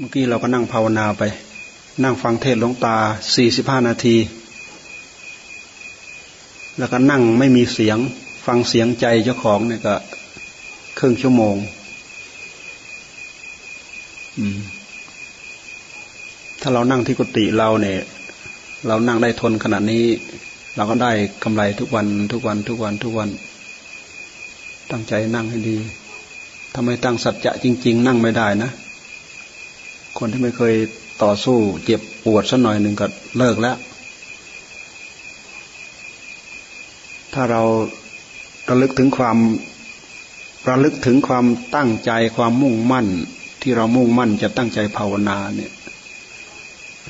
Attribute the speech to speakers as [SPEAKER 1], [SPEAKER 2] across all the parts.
[SPEAKER 1] เมื่อกี้เราก็นั่งภาวนาไป นั่งฟังเทศหลวงตาสี่สิบห้านาที แล้วก็นั่งไม่มีเสียง ฟังเสียงใจเจ้าของเนี่ยก็ครึ่งชั่วโมง ถ้าเรานั่งที่กุฏิเราเนี่ย เรานั่งได้ทนขนาดนี้ เราก็ได้กำไรทุกวัน ทุกวัน ทุกวัน ทุกวัน ตั้งใจนั่งให้ดีถ้าไมตั้งสัจจะจริง ๆ นั่งไม่ได้นะ คนที่ไม่เคยต่อสู้เจ็บปวดสักหน่อยหนึ่งก็เลิกแล้ว ถ้าเราระลึกถึงความระลึกถึงความตั้งใจความมุ่งมั่น ที่เรามุ่งมั่นจะตั้งใจภาวนาเนี่ย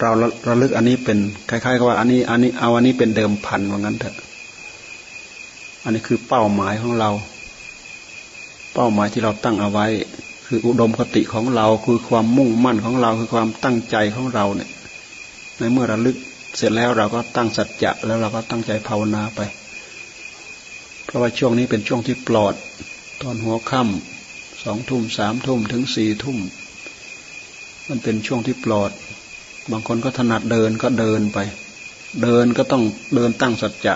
[SPEAKER 1] เราระลึกอันนี้เป็นคล้ายๆกับว่าอันนี้อันนี้เอาอันนี้เป็นเดิมพันว่างั้นเถอะ อันนี้คือเป้าหมายของเรา เป้าหมายที่เราตั้งเอาไว้ คืออุดมคติของเราคือความมุ่งมั่นของเราคือความตั้งใจของเราเนี่ยในเมื่อระลึกเสร็จแล้วเราก็ตั้งสัจจะแล้วเราก็ตั้งใจภาวนาไป เพราะว่าช่วงนี้เป็นช่วงที่ปลอด ตอนหัวค่ำสองทุ่มสามทุ่มถึงสี่ทุ่ม มันเป็นช่วงที่ปลอด บางคนก็ถนัดเดินก็เดินไป เดินก็ต้องเดินตั้งสัจจะ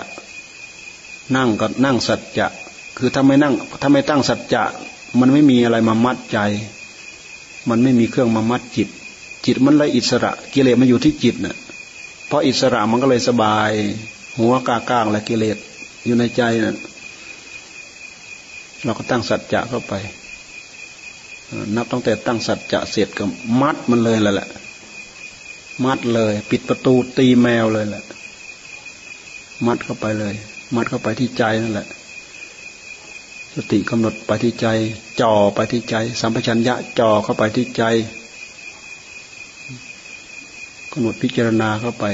[SPEAKER 1] นั่งก็นั่งสัจจะ คือถ้าไม่นั่งถ้าไม่ตั้งสัจจะ มันไม่มีอะไรมามัดใจ มันไม่มีเครื่องมามัดจิต จิตมันเลยอิสระ กิเลสมันอยู่ที่จิตเนะ่ะเพราะอิสระมันก็เลยสบาย หัวกากางและกิเลสอยู่ในใจนะ่ะเราก็ตั้งสัจจะเข้าไปนับตั้งแต่ตั้งสัจจะเสร็จก็มัดมันเลยแหละมัดเลย ปิดประตูตีแมวเลยแหละ มัดเข้าไปเลย มัดเข้าไปที่ใจนั่นแหละ สติกำหนดไปที่ใจ จ่อไปที่ใจ สัมปชัญญะจ่อเข้าไปที่ใจกำหนดพิจารณาเข้าไป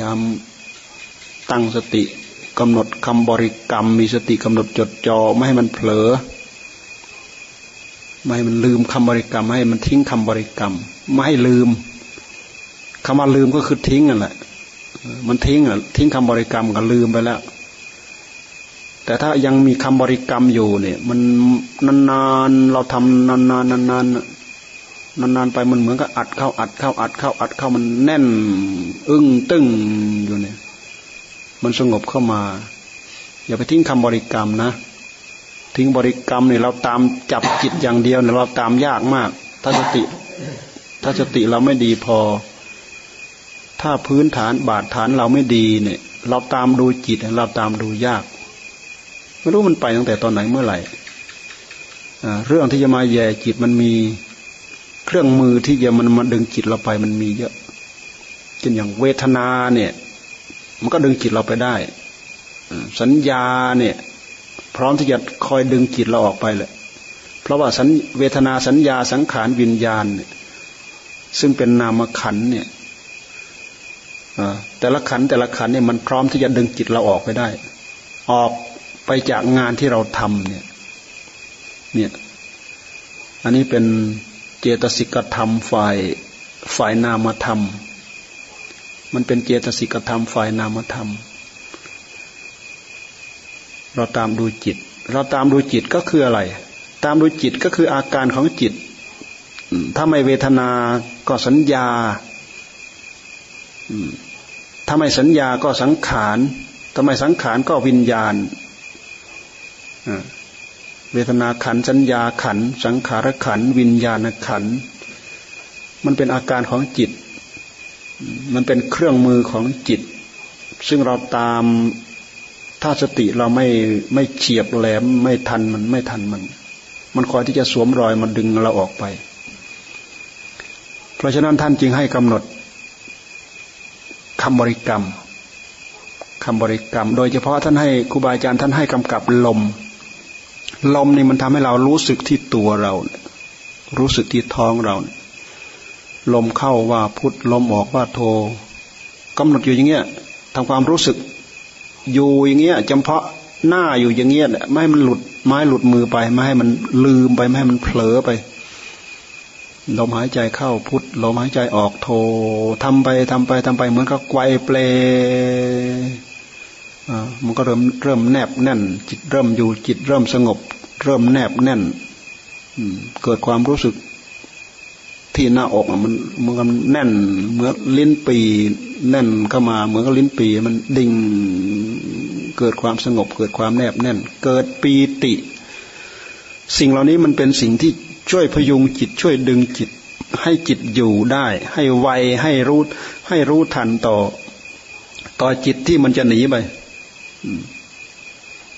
[SPEAKER 1] ยามตั้งสติกำหนดคำบริกรรม มีสติกำหนดจดจ่อไม่ให้มันเผลอ ไม่ให้มันลืมคำบริกรรมไม่ให้มันทิ้งคำบริกรรม ไม่ให้ลืมคำว่าลืมก็คือทิ้งนั่นแหละมันทิ้งอะทิ้งคำบริกรรมก็ลืมไปแล้ว แต่ถ้ายังมีคำบริกรรมอยู่เนี่ย มันนานๆเราทำนานๆนานๆนานๆไปมันเหมือนกับอัดเข้าอัดเข้าอัดเข้าอัดเข้ามันแน่น อึ้งตึ้งอยู่เนี่ย มันสงบเข้ามา อย่าไปทิ้งคำบริกรรมนะทิ้งบริกรรมเนี่ยเราตามจับจิตอย่างเดียวเนี่ยเราตามยากมาก ถ้าสติ ถ้าสติเราไม่ดีพอ ถ้าพื้นฐานบาดฐานเราไม่ดีเนี่ย เราตามดูจิตเราตามดูยาก ไม่รู้มันไปตั้งแต่ตอนไหนเมื่อไหร่เรื่องที่จะมาแย่จิตมันมีเครื่องมือที่จะมันมาดึงจิตเราไปมันมีเยอะเช่นอย่างเวทนาเนี่ย มันก็ดึงจิตเราไปได้สัญญาเนี่ย พร้อมที่จะคอยดึงจิตเราออกไปเลยเพราะว่าสัญเวทนาสัญญาสังขารวิญญาณเนี่ย ซึ่งเป็นนามขันเนี่ยแต่ละขันแต่ละขันเนี่ยมันพร้อมที่จะดึงจิตเราออกไปได้ ออก ไปจากงานที่เราทำเนี่ย เนี่ย อันนี้เป็นเจตสิกธรรมฝ่ายฝ่ายนามธรรม มันเป็นเจตสิกธรรมฝ่ายนามธรรม เราตามดูจิต เราตามดูจิตก็คืออะไร ตามดูจิตก็คืออาการของจิต ถ้าไม่เวทนาก็สัญญาถ้าไม่สัญญาก็สังขารถ้าไม่สังขารก็วิญญาณ เวทนาขันสัญญาขัน สังขารขัน วิญญาณขัน มันเป็นอาการของจิต มันเป็นเครื่องมือของจิต ซึ่งเราตามถ้าสติเราไม่ไม่เฉียบแหลมไม่ทันมันไม่ทันมัน มันคอยที่จะสวมรอยมันดึงเราออกไป เพราะฉะนั้นท่านจึงให้กำหนดคำบริกรรมคำบริกรรม โดยเฉพาะท่านให้ครูบาอาจารย์ท่านให้กำกับลม ลมนี่มันทำให้เรารู้สึกที่ตัวเรา รู้สึกที่ท้องเรา ลมเข้าว่าพุทธลมออกว่าโทกำหนดอยู่อย่างเงี้ยทำความรู้สึก อยู่อย่างเงี้ยจำเพาะหน้าอยู่อย่างเงี้ยไม่ให้มันหลุดไม้หลุดมือไป ไม่ให้มันลืมไปไม่ให้มันเผลอไปลมหายใจเข้าพุทธลมหายใจออกโททำไปทำไปทำไปเหมือนกับไกวเปล มันก็เริ่มเริ่มแนบแน่น จิตเริ่มอยู่จิตเริ่มสงบ เริ่มแนบแน่นเกิดความรู้สึกที่หน้าอกมันมันแน่นเหมือนลิ้นปีแน่นเข้ามาเหมือนกับลิ้นปีมันดิ่งเกิดความสงบ เกิดความแนบแน่น เกิดปีติ สิ่งเหล่านี้มันเป็นสิ่งที่ช่วยพยุงจิตช่วยดึงจิต ให้จิตอยู่ได้ ให้ไวให้รู้ให้รู้ทันต่อ ต่อจิตที่มันจะหนีไป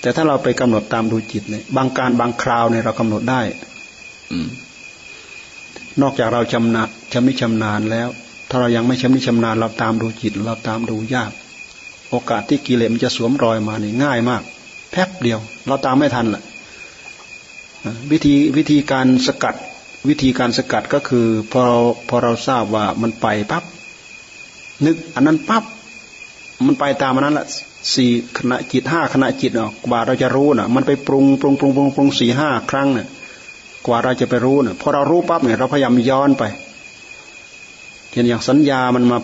[SPEAKER 1] แต่ถ้าเราไปกำหนดตามดูจิตเนี่ย บางการบางคราวเนี่ยเรากำหนดได้ อืนอกจากเราชำนาญชำนิชำนาญแล้ว ถ้าเรายังไม่ชำนิชำนาญเราตามดูจิต เราตามดูยาก โอกาสที่กิเลสมันจะสวมรอยมานี่ง่ายมาก แป๊บเดียว เราตามไม่ทันแหละวิธีวิธีการสกัด วิธีการสกัดก็คือพอพอเราทราบว่ามันไปปั๊บนึกอันนั้นปั๊บมันไปตามนั้นแหละ สี่ขณะจิตห้าขณะจิตเนาะกว่าเราจะรู้น่ะมันไปปรุงปรุงปรุงปรุงปรุงสี่ห้าครั้งเนี่ยกว่าเราจะไปรู้เนี่ยพอเรารู้ปั๊บเนี่ยเราพยายามย้อนไปเช่นอย่างสัญญามันมา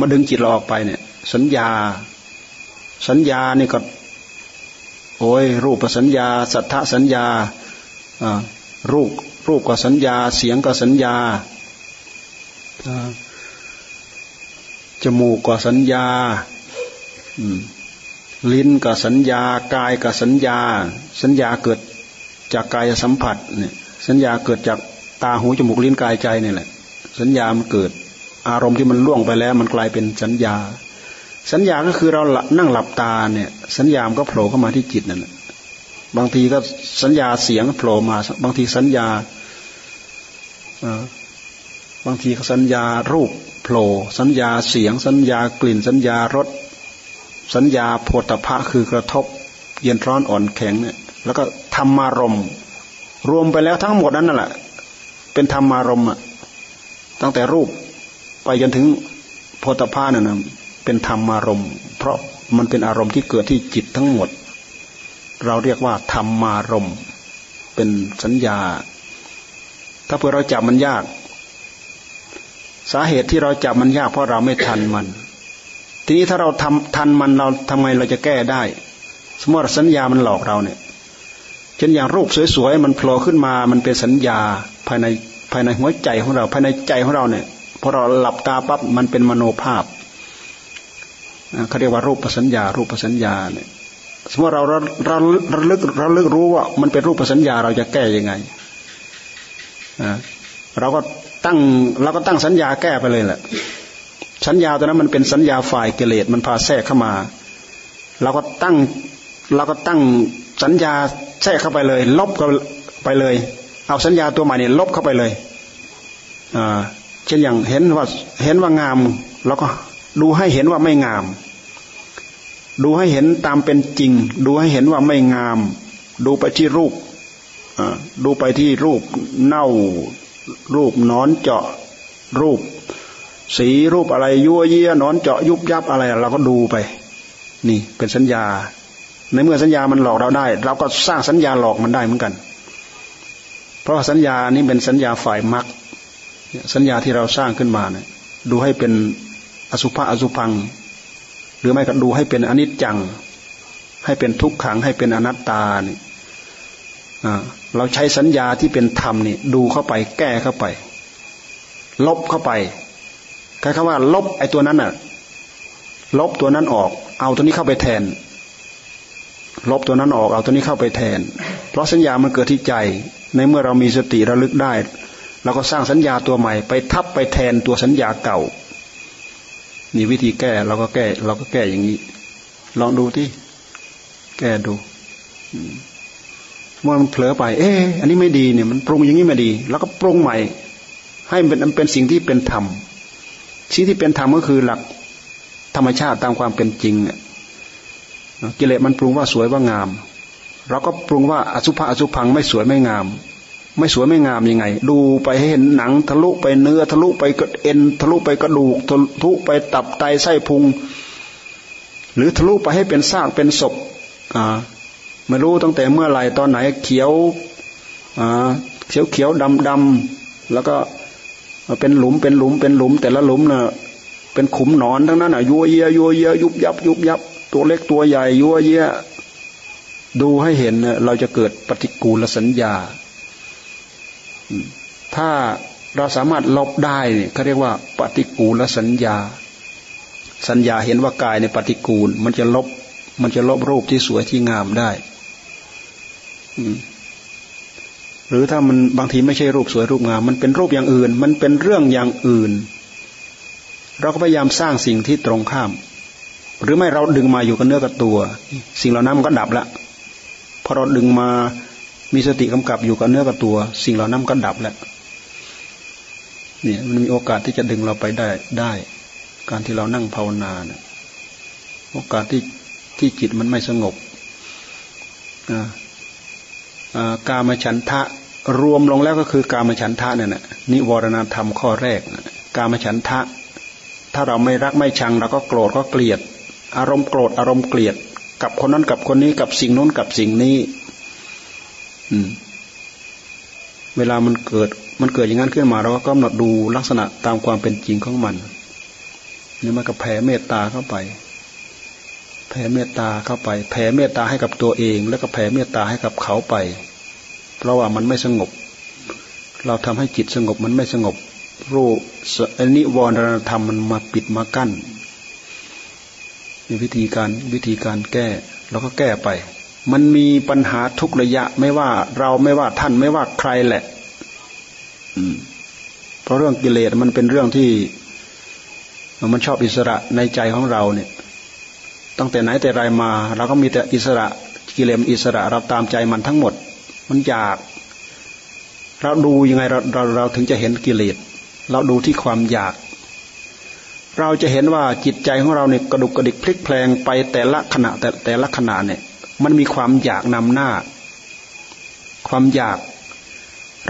[SPEAKER 1] มาดึงจิตเราออกไปเนี่ย สัญญา สัญญานี่ก็โอ้ยรูปสัญญา สัทธสัญญารูปรูปก็สัญญา เสียงก็สัญญาจมูกก็สัญญา ลิ้นก็สัญญากายก็สัญญา สัญญาเกิดจากกายสัมผัสเนี่ยสัญญาเกิดจากตาหูจมูกลิ้นกายใจนี่แหละ สัญญามันเกิด อารมณ์ที่มันล่วงไปแล้ว มันกลายเป็นสัญญา สัญญาก็คือเรานั่งหลับตาเนี่ย สัญญามันก็โผล่เข้ามาที่จิตนั่นแหละบางทีก็สัญญาเสียงโผล่มา บางทีสัญญาบางทีก็สัญญารูปโผล่สัญญาเสียง สัญญากลิ่นสัญญารส สัญญาโพธพะคือกระทบ เย็นร้อนอ่อนแข็งเนี่ยแล้วก็ธรรมารมรวมไปแล้วทั้งหมดนั้นนั่นแหละเป็นธรรมารมอะตั้งแต่รูปไปจนถึงโพธพานั่นเป็นธรรมารมเพราะมันเป็นอารมณ์ที่เกิดที่จิตทั้งหมด เราเรียกว่าธรรมารมเป็นสัญญา ถ้าเพื่อเราจับมันยาก สาเหตุที่เราจับมันยากเพราะเราไม่ทันมัน ทีนี้ถ้าเราทำทันมันเราทำไงเราจะแก้ได้ สมมติสัญญามันหลอกเราเนี่ยเช่นอย่างรูปสวยๆมันโผล่ขึ้นมา มันเป็นสัญญาภายในภายในหัวใจของเรา ภายในใจของเราเนี่ยพอเราหลับตาปั๊บมันเป็นมโนภาพเขาเรียกว่ารูปปัสัญญา รูปปัสัญญาเนี่ยสมมติเราเราเราลึกเราลึกรู้ว่า มันเป็นรูปปัสัญญาเราจะแก้ยังไงเราก็ตั้งเราก็ตั้งสัญญาแก้ไปเลยแหละ สัญญาตัวนั้นมันเป็นสัญญาฝ่ายกิเลสมันพาแทรกเข้ามา เราก็ตั้งเราก็ตั้งสัญญาแทรกเข้าไปเลย ลบไปเลย เอาสัญญาตัวใหม่เนี่ยลบเข้าไปเลยอ่าเช่นอย่างเห็นว่าเห็นว่างามเราก็ดูให้เห็นว่าไม่งาม ดูให้เห็นตามเป็นจริง ดูให้เห็นว่าไม่งาม ดูไปที่รูปดูไปที่รูปเน่า รูปนอนเจาะรูป สีรูปอะไรยั่วเยี่ยนอนเจาะยุบยับอะไร เราก็ดูไป นี่เป็นสัญญา ในเมื่อสัญญามันหลอกเราได้ เราก็สร้างสัญญาหลอกมันได้เหมือนกัน เพราะสัญญานี้เป็นสัญญาฝ่ายมรรคสัญญาที่เราสร้างขึ้นมาเนี่ยดูให้เป็นอสุภะอสุพัง หรือไม่ก็ดูให้เป็นอนิจจัง ให้เป็นทุกขังให้เป็นอนัตตาเนี่ยเราใช้สัญญาที่เป็นธรรมนี่ดูเข้าไปแก้เข้าไป ลบเข้าไป คล้ายๆว่า ลบไอ้ตัวนั้นน่ะ ลบตัวนั้นออก เอาตัวนี้เข้าไปแทน ลบตัวนั้นออก เอาตัวนี้เข้าไปแทน เพราะสัญญามันเกิดที่ใจ ในเมื่อเรามีสติระลึกได้เราก็สร้างสัญญาตัวใหม่ ไปทับไปแทนตัวสัญญาเก่า นี่วิธีแก้เราก็แก้ เราก็แก้อย่างนี้ ลองดูที่แก้ดูเมื่อมันเผลอไป เอ๊อันนี้ไม่ดีเนี่ย มันปรุงอย่างนี้ไม่ดี แล้วก็ปรุงใหม่ ให้มันเป็นเป็นสิ่งที่เป็นธรรม สิ่งที่เป็นธรรมก็คือหลักธรรมชาติตามความเป็นจริงกิเลสมันปรุงว่าสวยว่างาม เราก็ปรุงว่าอสุภะอสุพังไม่สวยไม่งาม ไม่สวยไม่งามยังไง ดูไปให้เห็นหนังทะลุไปเนื้อ ทะลุไปกระเอ็น ทะลุไปกระดูกทะลุไปตับไตไส้พุง หรือทะลุไปให้เป็นซากเป็นศพอ่าไม่รู้ตั้งแต่เมื่อไหร่ตอนไหนเขียวอ่าเขียวเขียวดำดำแล้วก็ เป็นหลุมเป็นหลุมเป็นหลุม แต่ละหลุมน่ะเป็นขุมหนอนทั้งนั้นอะยัวเยียยัวเยียยุบยับยุบยับ ตัวเล็กตัวใหญ่ยั่วเยะดูให้เห็นเราจะเกิดปฏิกูลสัญญา ถ้าเราสามารถลบได้เขาเรียกว่า ปฏิกูลสัญญา สัญญาเห็นว่ากายในปฏิกูล มันจะลบ มันจะลบรูปที่สวยที่งามได้ หรือถ้ามันบางทีไม่ใช่รูปสวยรูปงาม มันเป็นรูปอย่างอื่น มันเป็นเรื่องอย่างอื่น เราก็พยายามสร้างสิ่งที่ตรงข้าม หรือไม่เราดึงมาอยู่กับเนื้อกับตัว สิ่งเหล่านั้นมันก็ดับละพอเราดึงมามีสติกำกับอยู่กับเนื้อกับตัว สิ่งเหล่านั้นก็ดับแล้วเนี่ยมันมีโอกาสที่จะดึงเราไปได้ได้ การที่เรานั่งภาวนาเนี่ยโอกาสที่ที่จิตมันไม่สงบอ่า กามฉันทะรวมลงแล้วก็คือกามฉันทะเนี่ยนะนิวรณธรรมข้อแรกกามฉันทะ ถ้าเราไม่รักไม่ชังเราก็โกรธก็เกลียด อารมณ์โกรธอารมณ์เกลียด กับคนนั้นกับคนนี้กับสิ่งนู้นกับสิ่งนี้ อืม เวลามันเกิด มันเกิดอย่างนั้นขึ้นมาเราก็กำหนดดูลักษณะตามความเป็นจริงของมันนี่มันก็แผ่เมตตาเข้าไป แผ่เมตตาเข้าไป แผ่เมตตาให้กับตัวเอง แล้วก็แผ่เมตตาให้กับเขาไป เพราะว่ามันไม่สงบ เราทำให้จิตสงบมันไม่สงบรูปนิวรณธรรมมันมาปิดมากั้นมีวิธีการวิธีการแก้เราก็แก้ไป มันมีปัญหาทุกระยะไม่ว่าเราไม่ว่าท่านไม่ว่าใครแหละ อืม เพราะเรื่องกิเลสมันเป็นเรื่องที่ มันชอบอิสระในใจของเราเนี่ย ตั้งแต่ไหนแต่ไรมา เราก็มีแต่อิสระกิเลสอิสระเราตามใจมันทั้งหมด มันอยาก เราดูยังไงเราเราเราถึงจะเห็นกิเลส เราดูที่ความอยาก เราจะเห็นว่าจิตใจของเราเนี่ยกระดุกกระดิกพลิกแพลงไปแต่ละขณะแต่แต่ละขณะเนี่ย มันมีความอยากนำหน้า ความอยาก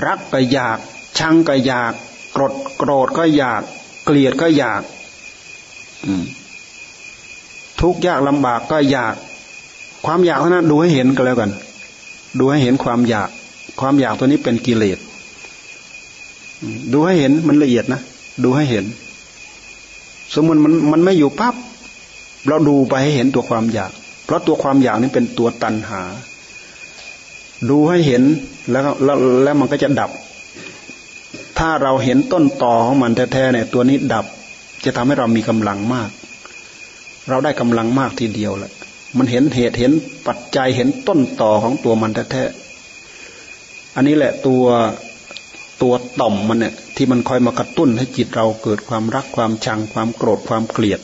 [SPEAKER 1] รักก็อยาก ชังก็อยาก โกรธโกรธก็อยาก เกลียดก็อยากทุกข์ยากลำบากก็อยาก ความอยากเท่านั้นดูให้เห็นก็แล้วกัน ดูให้เห็นความอยาก ความอยากตัวนี้เป็นกิเลสดูให้เห็นมันละเอียดนะดูให้เห็น สมมติมันมันไม่อยู่ปั๊บเราดูไปให้เห็นตัวความอยาก เพราะตัวความอยากนี้เป็นตัวตันหา ดูให้เห็นแล้วแล้วแล้วมันก็จะดับ ถ้าเราเห็นต้นต่อของมันแท้ๆเนี่ยตัวนี้ดับ จะทำให้เรามีกำลังมาก เราได้กำลังมากทีเดียวแหละ มันเห็นเหตุเห็นปัจจัยเห็นต้นต่อของตัวมันแท้ๆอันนี้แหละตัวตัวต่อมมันเนี่ยที่มันคอยมากระตุ้นให้จิตเราเกิดความรักความชังความโกรธความเกลียด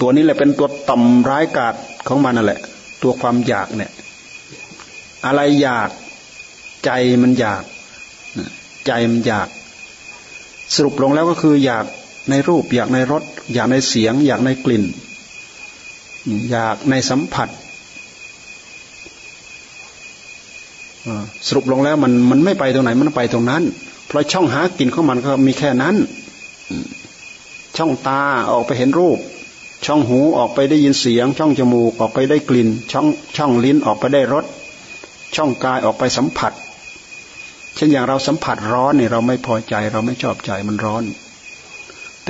[SPEAKER 1] ตัวนี้แหละเป็นตัวต่อมร้ายกาจของมันนั่นแหละ ตัวความอยากเนี่ย อะไรอยากใจมันอยากใจมันอยาก สรุปลงแล้วก็คืออยากในรูป อยากในรสอยากในเสียง อยากในกลิ่น อยากในสัมผัสสรุปลงแล้วมันมันไม่ไปตรงไหนมันไปตรงนั้น เพราะช่องหากินของมันก็มีแค่นั้น ช่องตาออกไปเห็นรูป ช่องหูออกไปได้ยินเสียง ช่องจมูกออกไปได้กลิ่น ช่องช่องลิ้นออกไปได้รสช่องกายออกไปสัมผัส เช่นอย่างเราสัมผัสร้อนเนี่ยเราไม่พอใจเราไม่ชอบใจมันร้อน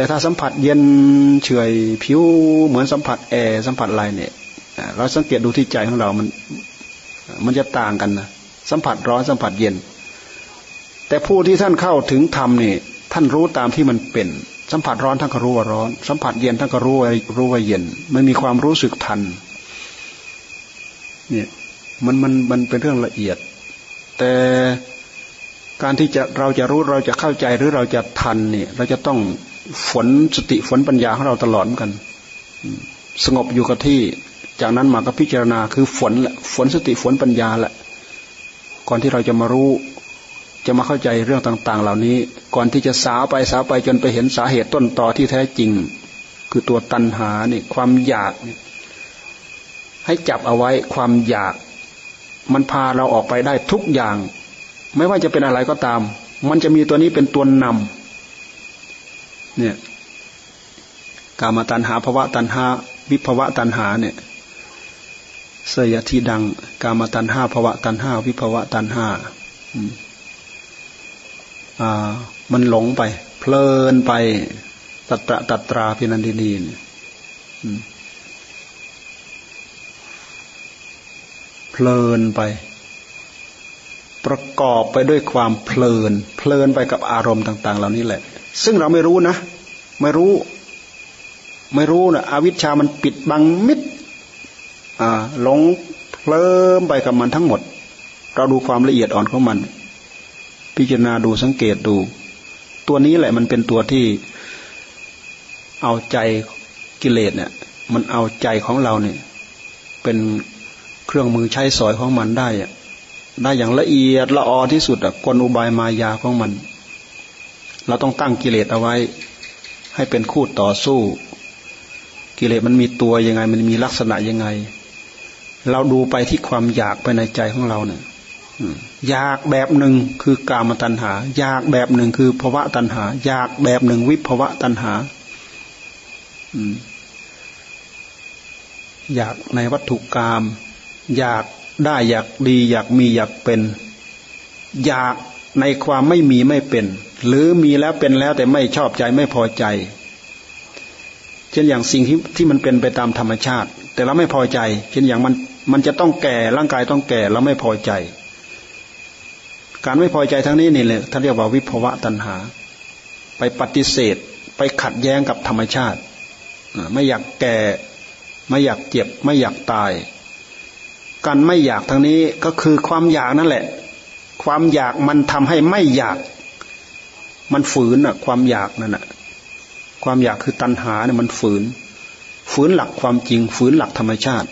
[SPEAKER 1] แต่ถ้าสัมผัสเย็นเฉยผิวเหมือนสัมผัสแอร์สัมผัสอะไรเนี่ยเราสังเกตดูที่ใจของเรา มันมันจะต่างกันนะสัมผัสร้อนสัมผัสเย็น แต่ผู้ที่ท่านเข้าถึงธรรมนี่ท่านรู้ตามที่มันเป็น สัมผัสร้อนท่านก็รู้ว่าร้อน สัมผัสเย็นท่านก็รู้ว่ารู้ว่าเย็น มันมีความรู้สึกทันเนี่ยมันมันมันเป็นเรื่องละเอียด แต่การที่จะเราจะรู้เราจะเข้าใจหรือเราจะทันเนี่ย เราจะต้อง ฝนสติฝนปัญญาของเราตลอดเหมือนกัน สงบอยู่กับที่ จากนั้นมาก็พิจารณาคือฝนแหละฝนสติฝนปัญญาแหละ ก่อนที่เราจะมารู้ จะมาเข้าใจเรื่องต่าง ๆ เหล่านี้ ก่อนที่จะสาวไปสาวไปจนไปเห็นสาเหตุต้นต่อที่แท้จริง คือตัวตัณหาเนี่ยความอยากเนี่ยให้จับเอาไว้ความอยาก มันพาเราออกไปได้ทุกอย่าง ไม่ว่าจะเป็นอะไรก็ตาม มันจะมีตัวนี้เป็นตัวนำ เนี่ยกามตันหาภวะตันหา วิภวะตันหาเนี่ยเสยที่ดัง กามตันหาภวะตันหา วิภวะตันหาอ่า มันหลงไป เพลินไปตัตระตัตราพินันดินีนเพลินไป ประกอบไปด้วยความเพลิน เพลินไปกับอารมณ์ต่าง ๆ เหล่านี้แหละ ซึ่งเราไม่รู้นะ ไม่รู้ ไม่รู้นะอวิชชามันปิดบังมิดอ่าหลงเพลิมไปกับมันทั้งหมด เราดูความละเอียดอ่อนของมัน พิจารณาดูสังเกตดู ตัวนี้แหละมันเป็นตัวที่เอาใจกิเลสเนี่ย มันเอาใจของเราเนี่ย เป็นเครื่องมือใช้สอยของมันได้อะได้อย่างละเอียดละออที่สุดอะกลอุบายมายาของมัน เราต้องตั้งกิเลสเอาไว้ ให้เป็นคู่ต่อสู้ กิเลสมันมีตัวยังไง มันมีลักษณะยังไง เราดูไปที่ความอยากไปในใจของเราเนี่ยอยากแบบหนึ่งคือกามตัณหา อยากแบบหนึ่งคือภวะตัณหา อยากแบบหนึ่งวิภวะตัณหาอยากในวัตถุกรรมอยากได้อยากดี อยากมีอยากเป็น อยากในความไม่มีไม่เป็น หรือมีแล้วเป็นแล้วแต่ไม่ชอบใจไม่พอใจ เช่นอย่างสิ่งที่ที่มันเป็นไปตามธรรมชาติ แต่เราไม่พอใจ เช่นอย่างมันมันจะต้องแก่ร่างกายต้องแก่เราไม่พอใจ การไม่พอใจทั้งนี้นี่เลยท่านเรียกว่าวิภวะตัณหา ไปปฏิเสธ ไปขัดแย้งกับธรรมชาติไม่อยากแก่ไม่อยากเจ็บ ไม่อยากตาย การไม่อยากทางนี้ก็คือความอยากนั่นแหละ ความอยากมันทำให้ไม่อยาก มันฝืนอะความอยากนั่นอะความอยากคือตัณหาเนี่ยมันฝืน ฝืนหลักความจริง ฝืนหลักธรรมชาติ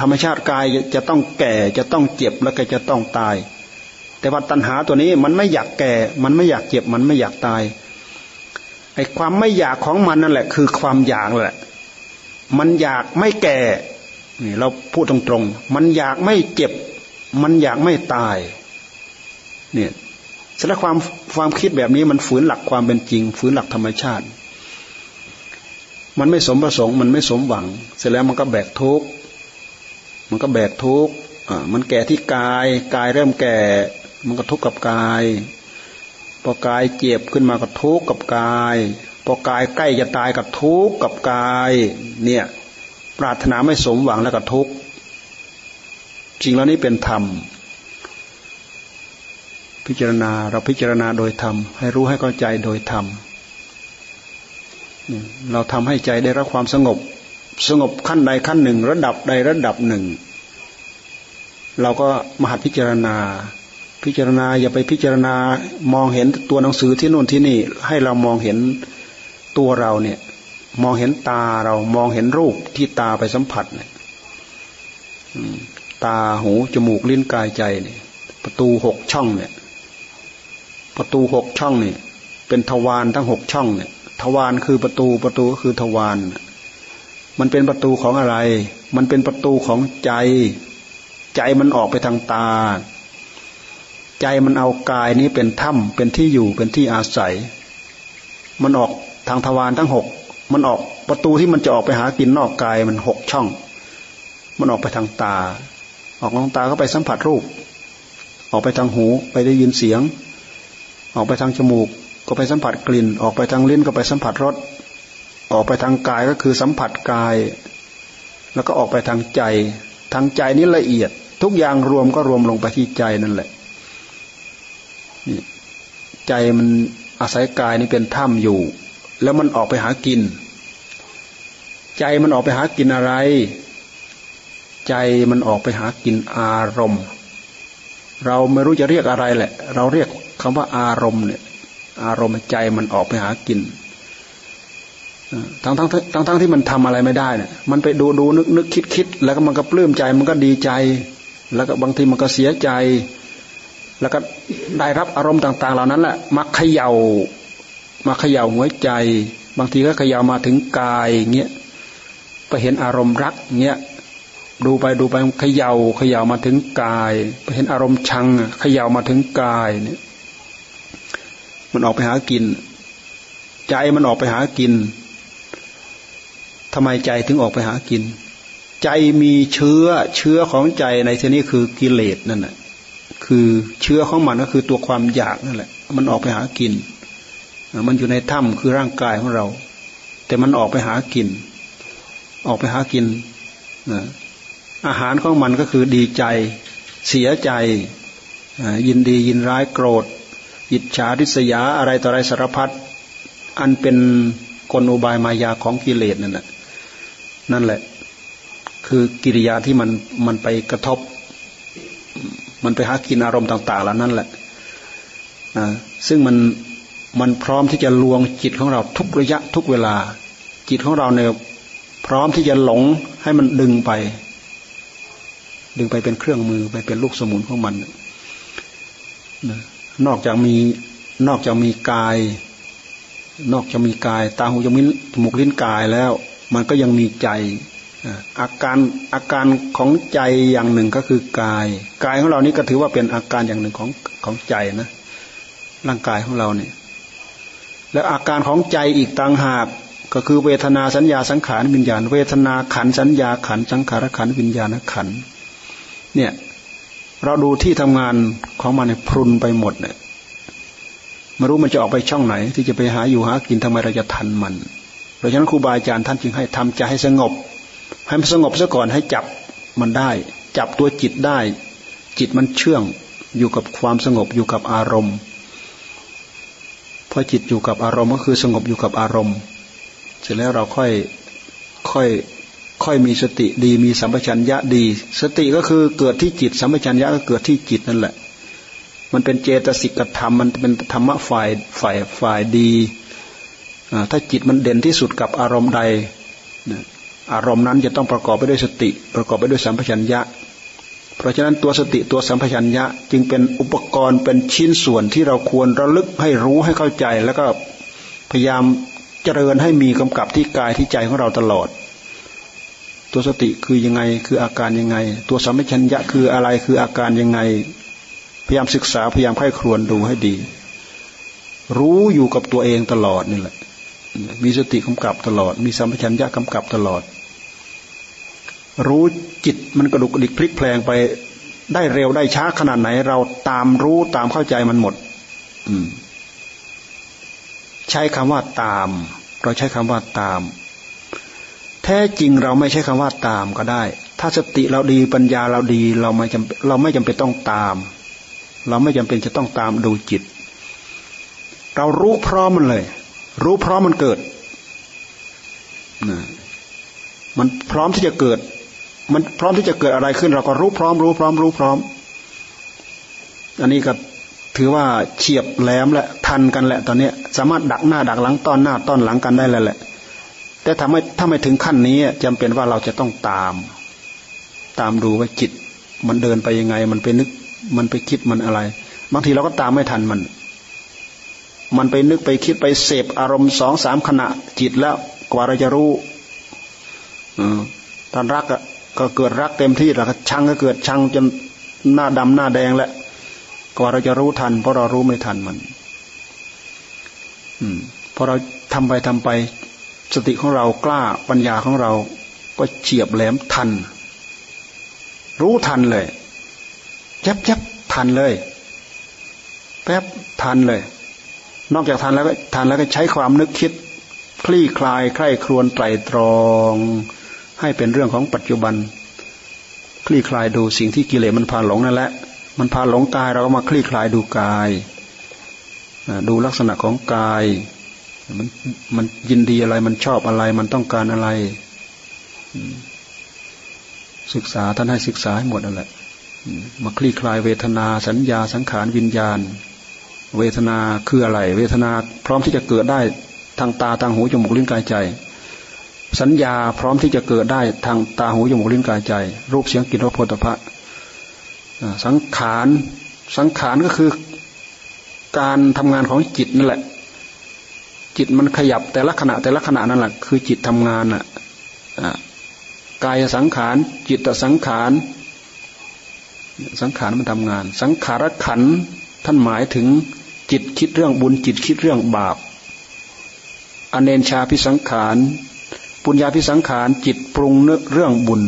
[SPEAKER 1] ธรรมชาติกายจะต้องแก่จะต้องเจ็บแล้วก็จะต้องตาย แต่ว่าตัณหาตัวนี้มันไม่อยากแก่ มันไม่อยากเจ็บ มันไม่อยากตายไอ้ความไม่อยากของมันนั่นแหละ คือความอยากแหละ มันอยากไม่แก่นี่เราพูดตรงๆ มันอยากไม่เจ็บ มันอยากไม่ตาย เนี่ย สารความความคิดแบบนี้มันฝืนหลักความเป็นจริง ฝืนหลักธรรมชาติ มันไม่สมประสงค์มันไม่สมหวัง เสร็จแล้วมันก็แบกทุกข์มันก็แบกทุกข์มันแก่ที่กาย กายเริ่มแก่ มันก็ทุกข์กับกายพอกายเจ็บขึ้นมาก็ทุกข์กับกายพอกายใกล้จะตายก็ทุกข์กับกาย เนี่ย ปรารถนาไม่สมหวังแล้วก็ทุกข์จริงแล้วนี้เป็นธรรม พิจารณาเราพิจารณาโดยธรรม ให้รู้ให้เข้าใจโดยธรรมเราทำให้ใจได้รับความสงบ สงบขั้นใดขั้นหนึ่ง ระดับใดระดับหนึ่ง เราก็มหัดพิจารณา พิจารณาอย่าไปพิจารณามองเห็นตัวหนังสือที่นู่นที่นี่ ให้เรามองเห็นตัวเราเนี่ย มองเห็นตาเรามองเห็นรูปที่ตาไปสัมผัสเนี่ยตาหูจมูกลิ้นกายใจเนี่ย ประตูหกช่องเนี่ย ประตูหกช่องเนี่ยเป็นทวารทั้งหกช่องเนี่ยทวารคือประตูประตูก็คือทวารมันเป็นประตูของอะไร มันเป็นประตูของใจ ใจมันออกไปทางตา ใจมันเอากายนี้เป็นถ้ำเป็นที่อยู่เป็นที่อาศัย มันออกทางทวารทั้งหกมันออกประตูที่มันจะออกไปหากินนอกกายมันหกช่อง มันออกไปทางตา ออกทางตาก็ไปสัมผัสรูป ออกไปทางหูไปได้ยินเสียง ออกไปทางจมูก ก็ไปสัมผัสกลิ่น ออกไปทางลิ้นก็ไปสัมผัสรสออกไปทางกายก็คือสัมผัสกาย แล้วก็ออกไปทางใจ ทางใจนี้ละเอียด ทุกอย่างรวมก็รวมลงไปที่ใจนั่นแหละใจมันอาศัยกายนี้เป็นถ้ำอยู่ แล้วมันออกไปหากิน ใจมันออกไปหากินอะไร ใจมันออกไปหากินอารมณ์ เราไม่รู้จะเรียกอะไรแหละ เราเรียก คำว่าอารมณ์เนี่ย อารมณ์ใจมันออกไปหากินทั้งทั้งทั้งทั้งที่มันทำอะไรไม่ได้เนี่ยมันไปดูดูนึกนึกคิดคิดแล้วก็มันก็ปลื้มใจมันก็ดีใจ แล้วก็บางทีมันก็เสียใจ แล้วก็ได้รับอารมณ์ต่าง ๆ เหล่านั้นแหละมาเขยา่ามาเขย่าหัวใจ บางทีก็เขย่ามาถึงกายเงี้ยไปเห็นอารมณ์รักเงี้ยดูไปดูไปเขย่าเขย่ามาถึงกายไปเห็นอารมณ์ชังเขย่ามาถึงกายเนี่ย มันออกไปหากิน ใจมันออกไปหากินทำไมใจถึงออกไปหากิน ใจมีเชื้อเชื้อของใจในที่นี้คือกิเลสนั่นแหละคือเชื้อของมันก็คือตัวความอยากนั่นแหละ มันออกไปหากิน มันอยู่ในถ้ำคือร่างกายของเรา แต่มันออกไปหากิน ออกไปหากินอาหารของมันก็คือดีใจ เสียใจยินดียินร้ายโกรธ อิจฉาริษยาอะไรต่ออะไรสารพัดอันเป็นกลอุบายมายาของกิเลสนั่นแหละนั่นแหละ คือกิริยาที่มันมันไปกระทบ มันไปหากินอารมณ์ต่าง ๆ แล้วนั่นแหละนะซึ่งมันมันพร้อมที่จะลวงจิตของเราทุกระยะทุกเวลา จิตของเราเนี่ยพร้อมที่จะหลงให้มันดึงไป ดึงไปเป็นเครื่องมือไปเป็นลูกสมุนของมันนะ นอกจากมีนอกจากมีกาย นอกจากมีกาย ตาหูจมูกจมูกลิ้นกายแล้ว มันก็ยังมีใจอาการอาการของใจอย่างหนึ่งก็คือกาย กายของเรานี่ก็ถือว่าเป็นอาการอย่างหนึ่งของของใจนะ ร่างกายของเราเนี่ย แล้วอาการของใจอีกต่างหากก็คือเวทนาสัญญาสังขารวิญญาณ เวทนาขันสัญญาขันสังขารขันวิญญาณขันเนี่ย เราดูที่ทำงานของมันเนี่ยพรุนไปหมดเนี่ยไม่รู้มันจะออกไปช่องไหน ที่จะไปหาอยู่หากินทำไมเราจะทันมัน เพราะฉะนั้นครูบาอาจารย์ท่านจึงให้ทำใจให้สงบ ให้มันสงบซะก่อนให้จับมันได้ จับตัวจิตได้ จิตมันเชื่องอยู่กับความสงบอยู่กับอารมณ์พอจิตอยู่กับอารมณ์ก็คือสงบอยู่กับอารมณ์ เสร็จแล้วเราค่อยค่อย ค่อยมีสติดีมีสัมปชัญญะดี สติก็คือเกิดที่จิต สัมปชัญญะก็เกิดที่จิตนั่นแหละ มันเป็นเจตสิกธรรมมันเป็นธรรมะฝ่ายฝ่ายฝ่ายดีถ้าจิตมันเด่นที่สุดกับอารมณ์ใด อารมณ์นั้นจะต้องประกอบไปด้วยสติ ประกอบไปด้วยสัมปชัญญะ เพราะฉะนั้นตัวสติตัวสัมปชัญญะ จึงเป็นอุปกรณ์เป็นชิ้นส่วนที่เราควรระลึกให้รู้ให้เข้าใจ แล้วก็พยายามเจริญให้มีกำกับที่กายที่ใจของเราตลอด ตัวสติคือยังไงคืออาการยังไง ตัวสัมปชัญญะคืออะไรคืออาการยังไง พยายามศึกษาพยายามไข้ครวนดูให้ดี รู้อยู่กับตัวเองตลอดนี่แหละ มีสติกำกับตลอด มีสัมปชัญญะกำกับตลอด รู้จิตมันกระดุกกระดิกพลิกแปลงไปได้เร็วได้ช้าขนาดไหน เราตามรู้ตามเข้าใจมันหมด อืม ใช้คำว่าตาม เราใช้คำว่าตาม แท้จริงเราไม่ใช่คำว่าตามก็ได้ ถ้าสติเราดีปัญญาเราดีเราไม่จำเราไม่จำเป็นต้องตาม เราไม่จำเป็นจะต้องตามดูจิต เรารู้พร้อมมันเลย รู้พร้อมมันเกิดนะมันพร้อมที่จะเกิด มันพร้อมที่จะเกิดอะไรขึ้น เราก็รู้พร้อม รู้พร้อม รู้พร้อม อันนี้ก็ถือว่าเฉียบแหลมและทันกันแหละ ตอนนี้สามารถดักหน้าดักหลังต้อนหน้าต้อนหลังกันได้แล้วแหละ แต่ถ้าไม่ถ้าไม่ถึงขั้นนี้จำเป็นว่าเราจะต้องตาม ตามดูว่าจิต มันเดินไปยังไง มันไปนึก มันไปคิดมันอะไร บางทีเราก็ตามไม่ทันมัน มันไปนึกไปคิดไปเสพอารมณ์สองสามขณะ จิตแล้วกว่าเราจะรู้ตอนรักก็เกิดรักเต็มที่แล้วชังก็เกิดชังจนหน้าดำหน้าแดงแล้วกว่าเราจะรู้ทัน เพราะเรารู้ไม่ทันมัน อืมพอเราทำไปทำไป สติของเรากล้าปัญญาของเราก็เฉียบแหลมทัน รู้ทันเลยยับยับทันเลย แป๊บทันเลย นอกจากทันแล้วก็ทันแล้วก็ใช้ความนึกคิด คลี่คลายใคร่ครวญไตรตรอง ให้เป็นเรื่องของปัจจุบัน คลี่คลายดูสิ่งที่กิเลสมันพาหลงนั่นแหละ มันพาหลงกายเราก็มาคลี่คลายดูกาย ดูลักษณะของกาย มันมันยินดีอะไร มันชอบอะไรมันต้องการอะไร ศึกษาท่านให้ศึกษาให้หมดนั่นแหละมาคลี่คลายเวทนาสัญญาสังขารวิญญาณ เวทนาคืออะไร เวทนาพร้อมที่จะเกิดได้ทางตาทางหูจมูกลิ้นกายใจ สัญญาพร้อมที่จะเกิดได้ทางตาหูจมูกลิ้นกายใจ รูปเสียงกลิ่นรสโผฏฐะสังขารสังขารก็คือการทำงานของจิตนั่นแหละ จิตมันขยับแต่ละขณะแต่ละขณะนั่นแหละคือจิตทำงานอะกายสังขารจิตสังขารสังขารมันทำงาน สังขารขันท่านหมายถึงจิตคิดเรื่องบุญจิตคิดเรื่องบาปอเนนชาพิสังขารปุญญาพิสังขารจิตปรุงเรื่องบุญ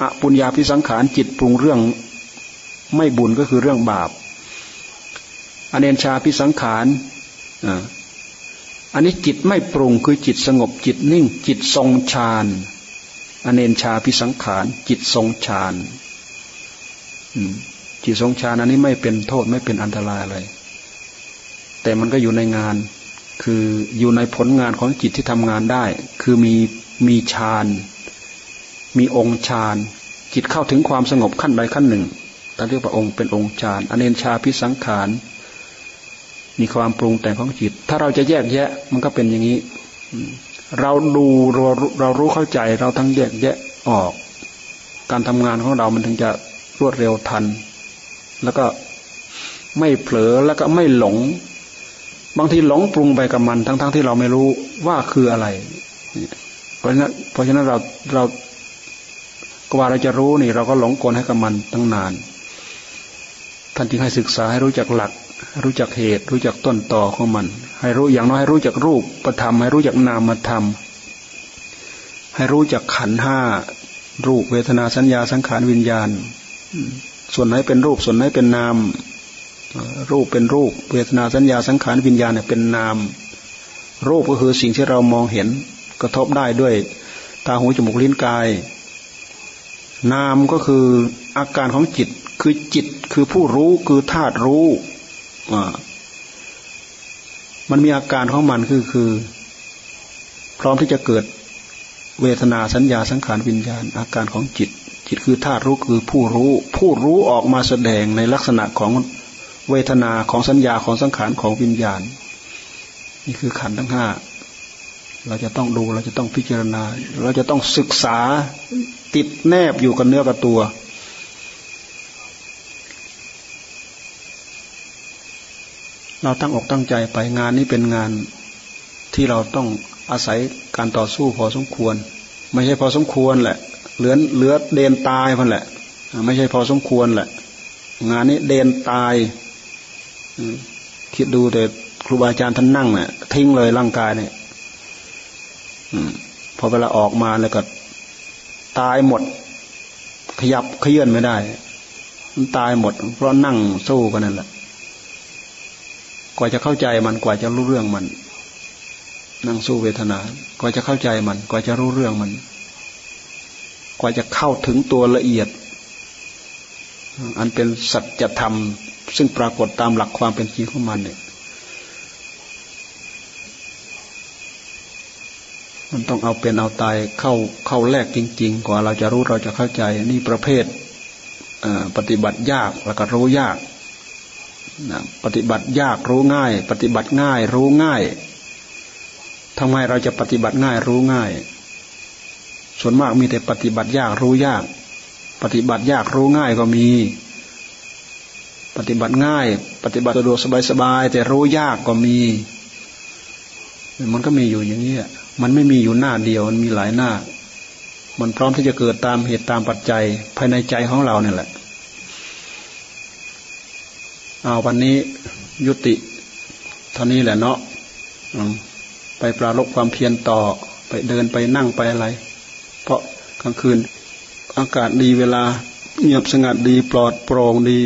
[SPEAKER 1] อปุญญาพิสังขารจิตปรุงเรื่องไม่บุญก็คือเรื่องบาปอเนนชาพิสังขาร อันนี้จิตไม่ปรุงคือจิตสงบจิตนิ่ง จิตทรงฌานอเนนชาพิสังขาร จิตทรงฌานจิตทรงฌานอันนี้ไม่เป็นโทษไม่เป็นอันตรายอะไร แต่มันก็อยู่ในงาน คืออยู่ในผลงานของจิตที่ทำงานได้ คือมีมีฌานมีองค์ฌานจิตเข้าถึงความสงบขั้นใดขั้นหนึ่งเราเรียกว่าองค์เป็นองค์ฌานอเนนชาพิสังขาร มีความปรุงแต่งของจิต ถ้าเราจะแยกแยะ มันก็เป็นอย่างนี้เราดูเราเรารู้เข้าใจ เราทั้งแยกแยะออก การทำงานของเรามันถึงจะรวดเร็วทัน แล้วก็ไม่เผลอแล้วก็ไม่หลง บางทีหลงปรุงไปกับมัน ทั้งๆทที่เราไม่รู้ว่าคืออะไร เพราะฉะนั้นเพราะฉะนั้นเราเรากว่าเราจะรู้นี่ เราก็หลงกลให้กับมันตั้งนาน ท่านจึงให้ศึกษาให้รู้จักหลัก รู้จักเหตุ รู้จักต้นต่อของมัน ให้รู้อย่างน้อยให้รู้จักรูปประธรรมให้รู้จักนามธรรม ให้รู้จักขันห้ารูปเวทนาสัญญาสังขารวิญญาณ ส่วนไหนเป็นรูปส่วนไหนเป็นนาม รูปเป็นรูป เวทนาสัญญาสังขารวิญญาณเนี่ยเป็นนาม รูปก็คือสิ่งที่เรามองเห็นกระทบได้ด้วย ตาหูจมูกลิ้นกาย นามก็คืออาการของจิตคือจิตคือผู้รู้คือธาตุรู้ มันมีอาการของมันคือคือ พร้อมที่จะเกิดเวทนาสัญญาสังขารวิญญาณ อาการของจิต จิตคือธาตุรู้คือผู้รู้ ผู้รู้ออกมาแสดงในลักษณะของเวทนาของสัญญาของสังขารของวิญญาณ นี่คือขันธ์ทั้งห้าเราจะต้องดูเราจะต้องพิจารณา เราจะต้องศึกษาติดแนบอยู่กับเนื้อกับตัว เราตั้งอกตั้งใจไปงานนี้เป็นงานที่เราต้องอาศัยการต่อสู้พอสมควร ไม่ใช่พอสมควรแหละ เหลือเหลือเดนตายพันแหละ ไม่ใช่พอสมควรแหละ งานนี้เดนตายคิดดูแต่ครูบาอาจารย์ท่านนั่งเนี่ยทิ้งเลยร่างกายเนี่ยพอเวลาออกมาแล้วก็ตายหมด ขยับขยื่นไม่ได้ มันตายหมด เพราะนั่งสู้กันนั่นแหละ ว่าจะเข้าใจมันกว่าจะรู้เรื่องมัน นั่งสู้เวทนา กว่าจะเข้าใจมัน กว่าจะรู้เรื่องมัน กว่าจะเข้าถึงตัวละเอียด อันเป็นสัจธรรม ซึ่งปรากฏตามหลักความเป็นจริงของมันเนี่ย มันต้องเอาเป็นเอาตายเข้าเข้าแรกจริง ๆ กว่าเราจะรู้เราจะเข้าใจ นี่ประเภทปฏิบัติยากแล้วก็รู้ยาก ปฏิบัติยากรู้ง่าย ปฏิบัติง่ายรู้ง่ายทำไมเราจะปฏิบัติง่ายรู้ง่าย ส่วนมากมีแต่ปฏิบัติยากรู้ยาก ปฏิบัติยากรู้ง่ายก็มี ปฏิบัติง่าย ปฏิบัติสะดวกสบายๆแต่รู้ยากก็มี มันก็มีอยู่อย่างนี้มันไม่มีอยู่หน้าเดียว มันมีหลายหน้า มันพร้อมที่จะเกิดตามเหตุตามปัจจัย ภายในใจของเราเนี่ยแหละ เอาวันนี้ยุติเท่านี้แหละเนาะไปปราลบความเพียรต่อไปเดินไปนั่งไปอะไร เพราะกลางคืนอากาศดีเวลาเงียบสงัดดีปลอดโปร่งดี